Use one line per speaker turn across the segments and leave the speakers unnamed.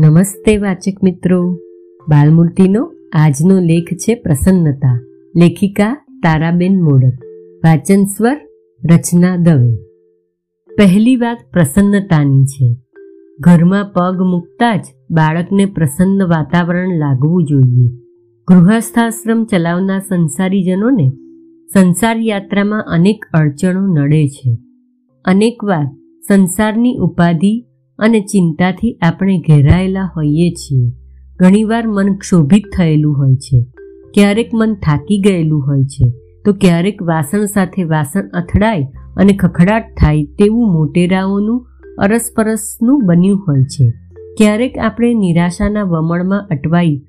નમસ્તે વાચક મિત્રો. બાલમૂર્તિનો આજનો લેખ છે પ્રસન્નતા. લેખિકા તારાબેન મોડક. વાચન સ્વર રચના દવે. પહેલી વાત પ્રસન્નતાની છે. ઘરમાં પગ મૂકતા જ બાળકને પ્રસન્ન વાતાવરણ લાગવું જોઈએ. ગૃહસ્થાશ્રમ ચલાવનાર સંસારીજનોને સંસાર યાત્રામાં અનેક અડચણો નડે છે. અનેકવાર સંસારની ઉપાધિ અને ચિંતાથી આપણે ઘેરાયેલા હોઈએ છીએ. ઘણીવાર મન ક્ષોભિત થયેલું હોય છે. ક્યારેક મન થાકી ગયેલું હોય છે. તો ક્યારેક વાસણ સાથે વાસણ અથડાય અને ખખડાટ થાય તેવું મોટેરાઓનું, અરસપરસનું બન્યું હોય છે. ક્યારેક આપણે નિરાશાના વમણમાં અટવાઈ,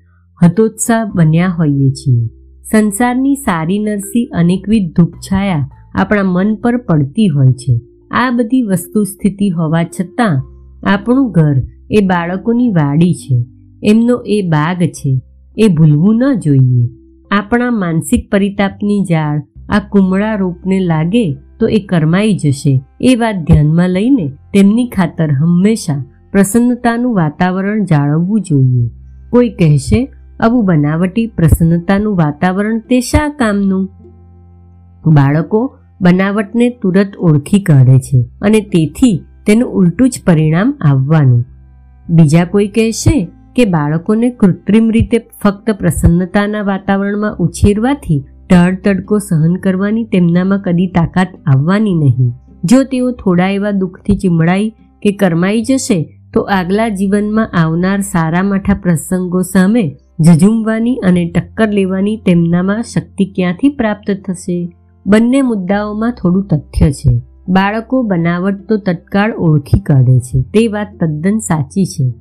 હતોત્સાહ બન્યા હોઈએ છીએ. સંસારની સારી નરસી અનેકવિધ ધૂપછાયા આપણા મન પર પડતી હોય છે. આ બધી વસ્તુ સ્થિતિ હોવા છતાં આપણું ઘર એ બાળકોની વાડી છે. એમનો એ બાગ છે. એ ભૂલવું ન જોઈએ. આપણા માનસિક પરિતાપની જાળ આ કુમળા રોપને લાગે તો એ કરમાઈ જશે. એ વાત ધ્યાનમાં લઈને તેમની ખાતર હંમેશા પ્રસન્નતાનું વાતાવરણ જાળવવું જોઈએ. કોઈ કહેશે, આવું બનાવટી પ્રસન્નતાનું વાતાવરણ તે શા કામનું? બાળકો બનાવટને તુરત ઓળખી કાઢે છે અને તેથી તેનું ઉલટું જ પરિણામ આવવાનું. બીજા કોઈ કહેશે કે બાળકોને કૃત્રિમ રીતે ફક્ત પ્રસન્નતાના વાતાવરણમાં ઉછેરવાથી ટળ તડકો સહન કરવાની તેમનામાં કદી તાકાત આવવાની નહીં. જો તેઓ થોડા એવા દુઃખથી ચીમડાઈ કે કરમાઈ જશે, તો આગલા જીવનમાં આવનાર સારા માઠા પ્રસંગો સામે ઝઝુમવાની અને ટક્કર લેવાની તેમનામાં શક્તિ ક્યાંથી પ્રાપ્ત થશે? બંને મુદ્દાઓમાં થોડું તથ્ય છે. બાળકો બનાવટ તો તત્કાળ ઓળખી કાઢે છે. તે વાત તદ્દન સાચી છે.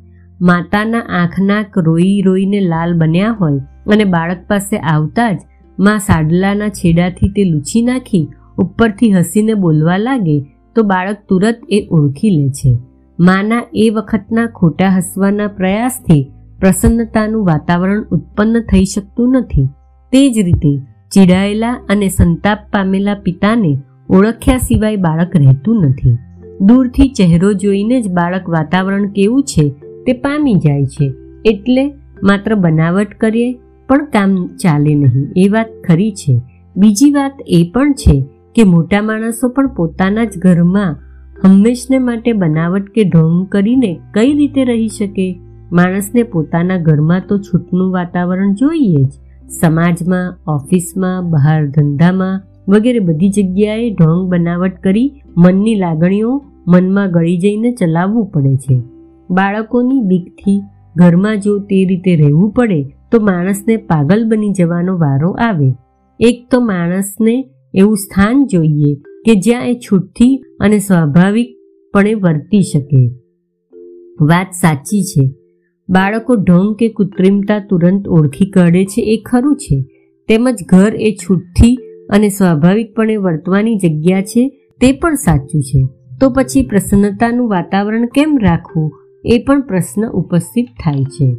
માતાના આંખનાક રોઈ રોઈને લાલ બન્યા હોય અને બાળક પાસે આવતા જ માં સાડલાના છેડાથી તે લૂછી નાખી ઉપરથી હસીને બોલવા લાગે તો બાળક તુરત એ ઓળખી લે છે. માના એ વખતના ખોટા હસવાના પ્રયાસથી પ્રસન્નતાનું વાતાવરણ ઉત્પન્ન થઈ શકતું નથી. તે જ રીતે ચીડાયેલા અને સંતાપ પામેલા પિતાને ઓળખ્યા સિવાય બાળક રહેતું નથી. દૂરથી ચહેરો જોઈને જ બાળક વાતાવરણ કેવું છે તે પામી જાય છે. એટલે માત્ર બનાવટ કરીએ પણ કામ ચાલે નહીં. એ વાત ખરી છે. બીજી વાત એ પણ છે કે મોટા માણસો પણ પોતાના જ ઘરમાં હંમેશને માટે બનાવટ કે ઢોંગ કરીને કઈ રીતે રહી શકે? માણસને પોતાના ઘરમાં તો છૂટનું વાતાવરણ જોઈએ જ. સમાજમાં, ઓફિસમાં, બહાર ધંધામાં વગેરે બધી જગ્યાએ ઢોંગ બનાવટ કરી મનની લાગણીઓ મનમાં ગળી જઈને ચલાવવું પડે છે. બાળકોની બીકથી ઘરમાં જો તે રીતે રહેવું પડે તો માણસને પાગલ બની જવાનો વારો આવે. એક તો માણસને એવું સ્થાન જોઈએ કે જ્યાં એ છૂટથી અને સ્વાભાવિકપણે વર્તી શકે. વાત સાચી છે. બાળકો ઢોંગ કે કૃત્રિમતા તુરંત ઓળખી કાઢે છે એ ખરું છે. તેમજ ઘર એ છૂટથી અને સ્વાભાવિકપણે વર્તવાની જગ્યા છે તે પણ સાચું છે. તો પછી પ્રસન્નતાનું વાતાવરણ કેમ રાખવું? એ પણ પ્રશ્ન ઉપસ્થિત થાય છે.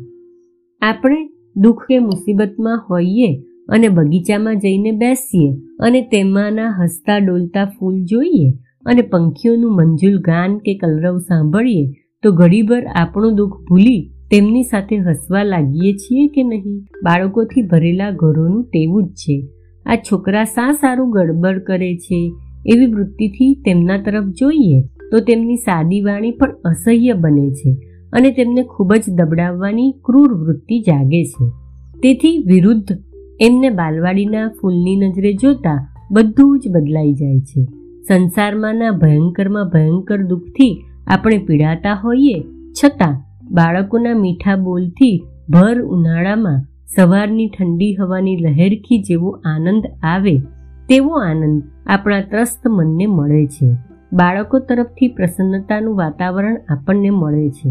આપણે દુઃખ કે મુસીબતમાં હોઈએ અને બગીચામાં જઈને બેસીએ અને તેમાંના હસતા ડોલતા ફૂલ જોઈએ અને પંખીઓનું મંજુલ ગાન કે કલરવ સાંભળીએ, તો ઘડીભર આપણું દુઃખ ભૂલી તેમની સાથે હસવા લાગીએ છીએ કે નહીં? બાળકોથી ભરેલા ઘરોનું તેવું જ છે. આ છોકરા શા સારું ગડબડ કરે છે એવી વૃત્તિથી તેમના તરફ જોઈએ તો તેમની સાદી વાણી પણ અસહ્ય બને છે અને તેમને ખૂબ જ દબડાવવાની ક્રૂર વૃત્તિ જાગે છે. તેથી વિરુદ્ધ એમને બાલવાડીના ફૂલની નજરે જોતા બધું જ બદલાઈ જાય છે. સંસારમાંના ભયંકરમાં ભયંકર દુઃખથી આપણે પીડાતા હોઈએ છતાં બાળકોના મીઠા બોલથી ભર ઉનાળામાં સવારની ઠંડી હવાની લહેરખી જેવો આનંદ આવે તેવો આનંદ આપણા ત્રસ્ત મનને મળે છે. બાળકો તરફથી પ્રસન્નતાનું વાતાવરણ આપણને મળે છે.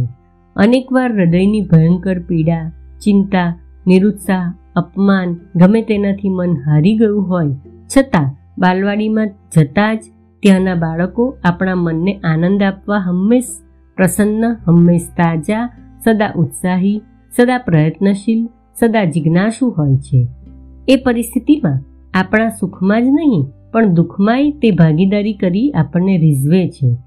અનેકવાર હૃદયની ભયંકર પીડા, ચિંતા, નિરુત્સાહ, અપમાન ગમે તેનાથી મન હારી ગયું હોય, છતાં બાલવાડીમાં જતાં જ ત્યાંના બાળકો આપણા મનને આનંદ આપવા હંમેશ પ્રસન્ન, હંમેશ તાજા, સદા ઉત્સાહી, સદા પ્રયત્નશીલ સદા જિજ્ઞાસુ હોય છે. એ પરિસ્થિતિમાં આપણા સુખમાં જ નહીં, પણ દુઃખમાંય તે ભાગીદારી કરી આપણને રીઝવે છે.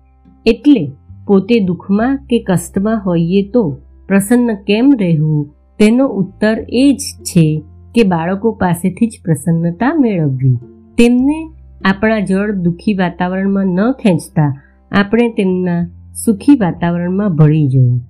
એટલે પોતે દુઃખમાં કે કષ્ટમાં હોઈએ તો પ્રસન્ન કેમ રહેવું? તેનો ઉત્તર એ જ છે કે બાળકો પાસેથી જ પ્રસન્નતા મેળવવી. તેમને આપણા જળ દુઃખી વાતાવરણમાં ન ખેંચતા આપણે તેમના સુખી વાતાવરણમાં ભળી જવું.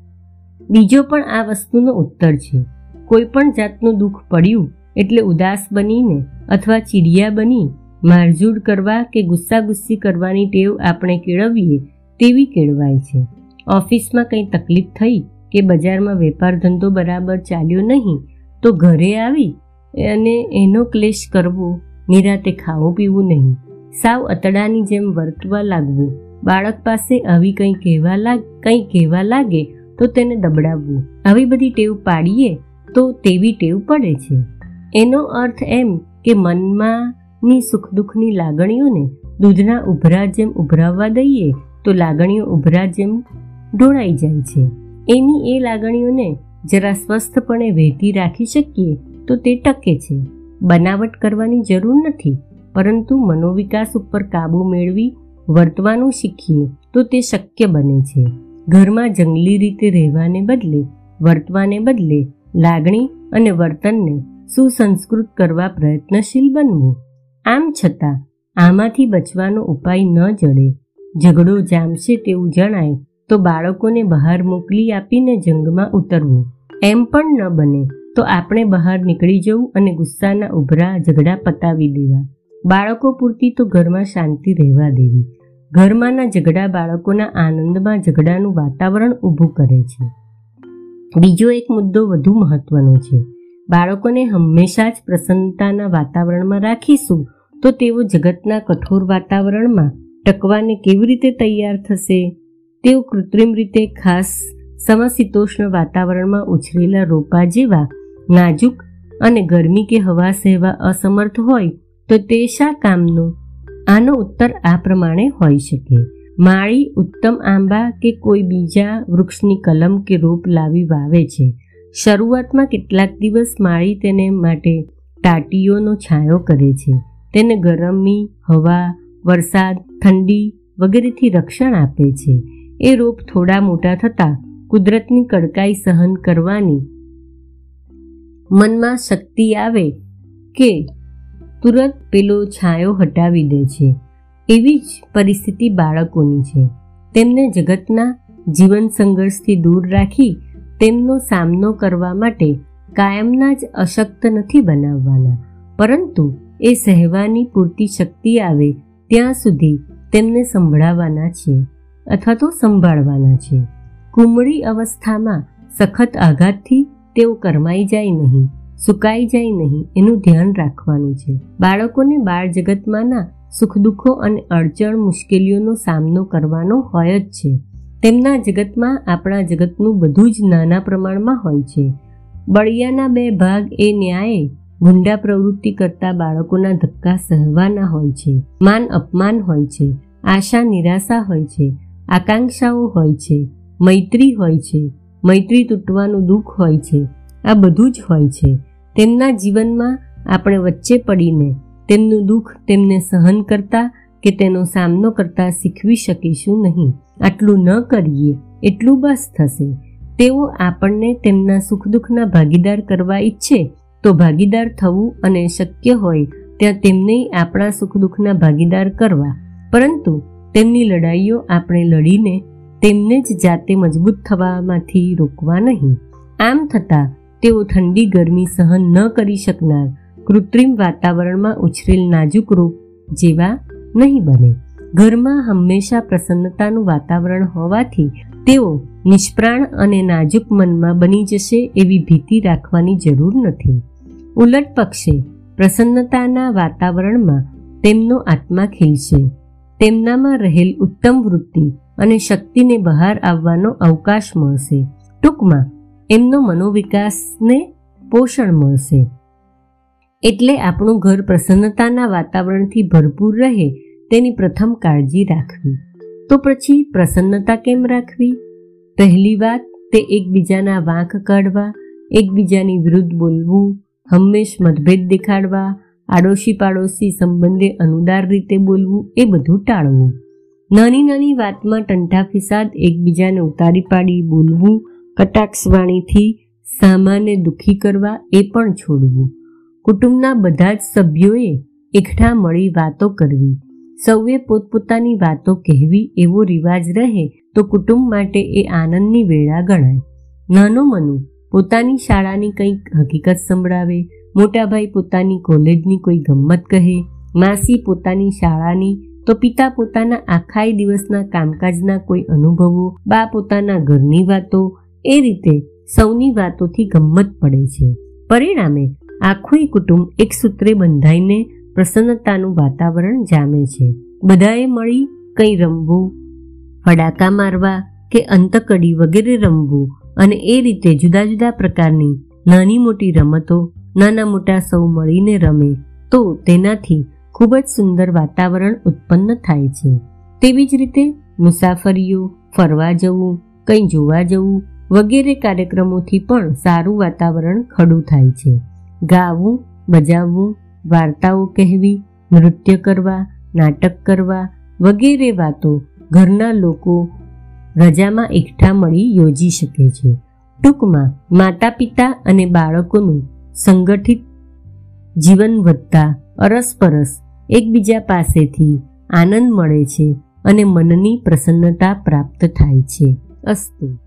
બીજો પણ આ વસ્તુનો ઉત્તર છે. કોઈ પણ જાતનું દુઃખ પડ્યું એટલે ઉદાસ બનીને અથવા ચીડિયા બની મારઝૂડ કરવા કે ગુસ્સા ગુસ્સી કરવાની ટેવ આપણે કેળવીએ તેવી કેળવાય છે. ઓફિસમાં કંઈ તકલીફ થઈ કે બજારમાં વેપાર ધંધો બરાબર ચાલ્યો નહીં તો ઘરે આવી અને એનો ક્લેશ કરવો, નિરાતે ખાવું પીવું નહીં. સાવ અતડાની જેમ વર્તવા લાગવું. બાળક પાસે આવી કંઈ કહેવા લાગ, કંઈ કહેવા લાગે તો તેને દબડાવવું. આવી બધી ટેવ પાડીએ તો તેવી ટેવ પડે છે. એનો અર્થ એમ કે મનમાંની સુખ દુઃખની લાગણીઓને દૂધના ઉભરા જેમ ઉભરાવવા દઈએ તો લાગણીઓ ઉભરા જેમ ઢોળાઈ જાય છે. એની એ લાગણીઓને જરા સ્વસ્થપણે વહેતી રાખી શકીએ તો તે ટકે છે. બનાવટ કરવાની જરૂર નથી, પરંતુ મનોવિકાસ ઉપર કાબૂ મેળવી વર્તવાનું શીખીએ તો તે શક્ય બને છે. ઘરમાં જંગલી રીતે રહેવાને બદલે, વર્તવાને બદલે લાગણી અને વર્તનને સુસંસ્કૃત કરવા પ્રયત્નશીલ બનવું. આમ છતાં, આમાંથી બચવાનો ઉપાય ન જડે. ઝઘડો જામશે તેવું જણાય તો બાળકોને બહાર મોકલી આપીને જંગમાં ઉતરવું. એમ પણ ન બને તો આપણે બહાર નીકળી જવું અને ગુસ્સાના ઉભરા ઝઘડા પતાવી દેવા. બાળકો પૂરતી તો ઘરમાં શાંતિ રહેવા દેવી. ઘરમાંના ઝઘડા બાળકોના આનંદમાં ઝઘડાનું વાતાવરણ ઊભું કરે છે. બીજો એક મુદ્દો વધુ મહત્વનો છે. બાળકોને હંમેશા જ પ્રસન્નતાના વાતાવરણમાં રાખીશું તો તેઓ જગતના કઠોર વાતાવરણમાં ટકવાને કેવી રીતે તૈયાર થશે? તેઓ કૃત્રિમ રીતે ખાસ સમશીતોષ્ણ વાતાવરણમાં ઉછરેલા રોપા જેવા નાજુક અને ગરમી કે હવા સહેવા અસમર્થ હોય તો તે શા કામનું? આનો ઉત્તર આ પ્રમાણે હોઈ શકે. માળી, ઉત્તમ આંબા કે કોઈ બીજા વૃક્ષની કલમ કે રોપ લાવી વાવે છે. શરૂઆતમાં કેટલાક દિવસ માળી તેને માટે ટાટીઓનો છાંયો કરે છે. તેને ગરમી, હવા, વરસાદ, ઠંડી વગેરેથી રક્ષણ આપે છે. એ રોપ થોડા મોટા થતાં કુદરતની કડકાઈ સહન કરવાની મનમાં શક્તિ આવે કે તુરંત પેલો છાંયો હટાવી દે છે. એવી જ પરિસ્થિતિ બાળકોની છે. તેમને જગતના જીવન સંઘર્ષથી દૂર રાખી તેમનો સામનો કરવા માટે કાયમના જ અશક્ત નથી બનાવવાના. પરંતુ એ સહેવાની પૂરતી શક્તિ આવે ત્યાં સુધી તેમને સંભળાવવાના છે અથવા તો સંભાળવાના છે. કુમળી અવસ્થામાં સખત આઘાતથી તેઓ કરમાઈ જાય નહીં, સુકાઈ જાય નહીં એનું ધ્યાન રાખવાનું છે. બાળકોને બાળ જગતમાંના સુખ દુઃખો અને અડચણ મુશ્કેલીઓનો સામનો કરવાનો હોય જ છે. તેમના જગતમાં આપણા જગતનું બધું જ નાના પ્રમાણમાં હોય છે. બળિયાના બે ભાગ એ ન્યાયે ગુંડા પ્રવૃત્તિ કરતા બાળકોના ધક્કા સહવાના હોય છે. માન અપમાન હોય છે. આશા નિરાશા હોય છે. આકાંક્ષાઓ હોય છે. મૈત્રી હોય છે. મૈત્રી તૂટવાનું દુઃખ હોય છે. આ બધું જ હોય છે. તેમના જીવનમાં આપણે વચ્ચે પડીને તેમનું દુઃખ તેમને સહન કરતા કે તેનો સામનો કરતા શીખવી શકીશું નહીં. આટલું ન કરીએ, એટલું બસ થશે. તેઓ આપણને તેમના સુખ દુઃખના ભાગીદાર કરવા ઈચ્છે તો ભાગીદાર થવું અને શક્ય હોય ત્યાં તેમને આપણા સુખ દુઃખના ભાગીદાર કરવા. પરંતુ તેમની લડાઈઓ આપણે લડીને તેમને જ જાતે મજબૂત થવામાંથી રોકવા નહીં. આમ થતાં તેઓ ઠંડી ગરમી સહન ન કરી શકનાર કૃત્રિમ વાતાવરણમાં ઉછરેલ નાજુક રૂપ જેવા નહીં બને. ઘરમાં હંમેશા પ્રસન્નતાનું વાતાવરણ હોવાથી તેઓ નિષ્પ્રાણ અને નાજુક મનમાં બની જશે એવી ભીતિ રાખવાની જરૂર નથી. ઉલટ પક્ષે પ્રસન્નતાના વાતાવરણમાં તેમનો આત્મા ખીલશે. તેમનામાં રહેલ ઉત્તમ વૃત્તિ અને શક્તિને બહાર આવવાનો અવકાશ મળશે. ટૂંકમાં, એમનો મનોવિકાસને પોષણ મળશે. એટલે આપણું ઘર પ્રસન્નતાના વાતાવરણથી ભરપૂર રહે તેની પ્રથમ કાળજી રાખવી. તો પછી પ્રસન્નતા કેમ રાખવી? પહેલી વાત, તે એકબીજાના વાંક કાઢવા, એકબીજાની વિરુદ્ધ બોલવું, હંમેશ મતભેદ દેખાડવા આડોશી પાડોશી સંબંધે અનુદાર રીતે બોલવું, એ બધું ટાળવું. નાની નાની વાતમાં ટંઠા ફિસાદ એકબીજાને ઉતારી પાડી બોલવું, કટાક્ષવાણીથી સામાન્ય દુઃખી કરવા, એ પણ છોડવું. કુટુંબના બધા જ સભ્યોએ એકઠા મળી વાતો કરવી. સૌએ પોતપોતાની વાતો કહેવી એવો રિવાજ રહે તો કુટુંબ માટે એ આનંદની વેળા ગણાય. નાનો મનુ પોતાની શાળાની કંઈક હકીકત સંભળાવે, મોટાભાઈ પોતાની કોલેજની કોઈ ગમ્મત કહે, માસી પોતાની શાળાની તો પિતા પોતાના આખા દિવસના કામકાજના કોઈ અનુભવો, બા પોતાના ઘરની વાતો, એ રીતે સૌની વાતોથી ગમ્મત પડે છે. પરિણામે આખું કુટુંબ એક સૂત્રે બંધાઈને પ્રસન્નતાનું વાતાવરણ જામે છે. બધાએ મળી કંઈ રમવું, ફડાકા મારવા કે અંતકડી વગેરે રમવું અને એ રીતે જુદા જુદા પ્રકારની નાની મોટી રમતો, નાના મોટા સૌ મળીને રમે, તો તેનાથી ખૂબ જ સુંદર વાતાવરણ ઉત્પન્ન થાય છે. તેવી જ રીતે મુસાફરીઓ, ફરવા જવું, કંઈ જોવા જવું વગેરે કાર્યક્રમોથી પણ સારું વાતાવરણ ખડું થાય છે. ગાવું, બજાવવું, વાર્તાઓ કહેવી, નૃત્ય કરવા, નાટક કરવા વગેરે વાતો ઘરના લોકો રજામાં એકઠા મળી યોજી શકે છે. ટૂંકમાં માતા પિતા અને બાળકોનું સંગઠિત જીવન વધતા અરસપરસ એકબીજા પાસેથી આનંદ મળે છે અને મનની પ્રસન્નતા પ્રાપ્ત થાય છે. અસ્તુ.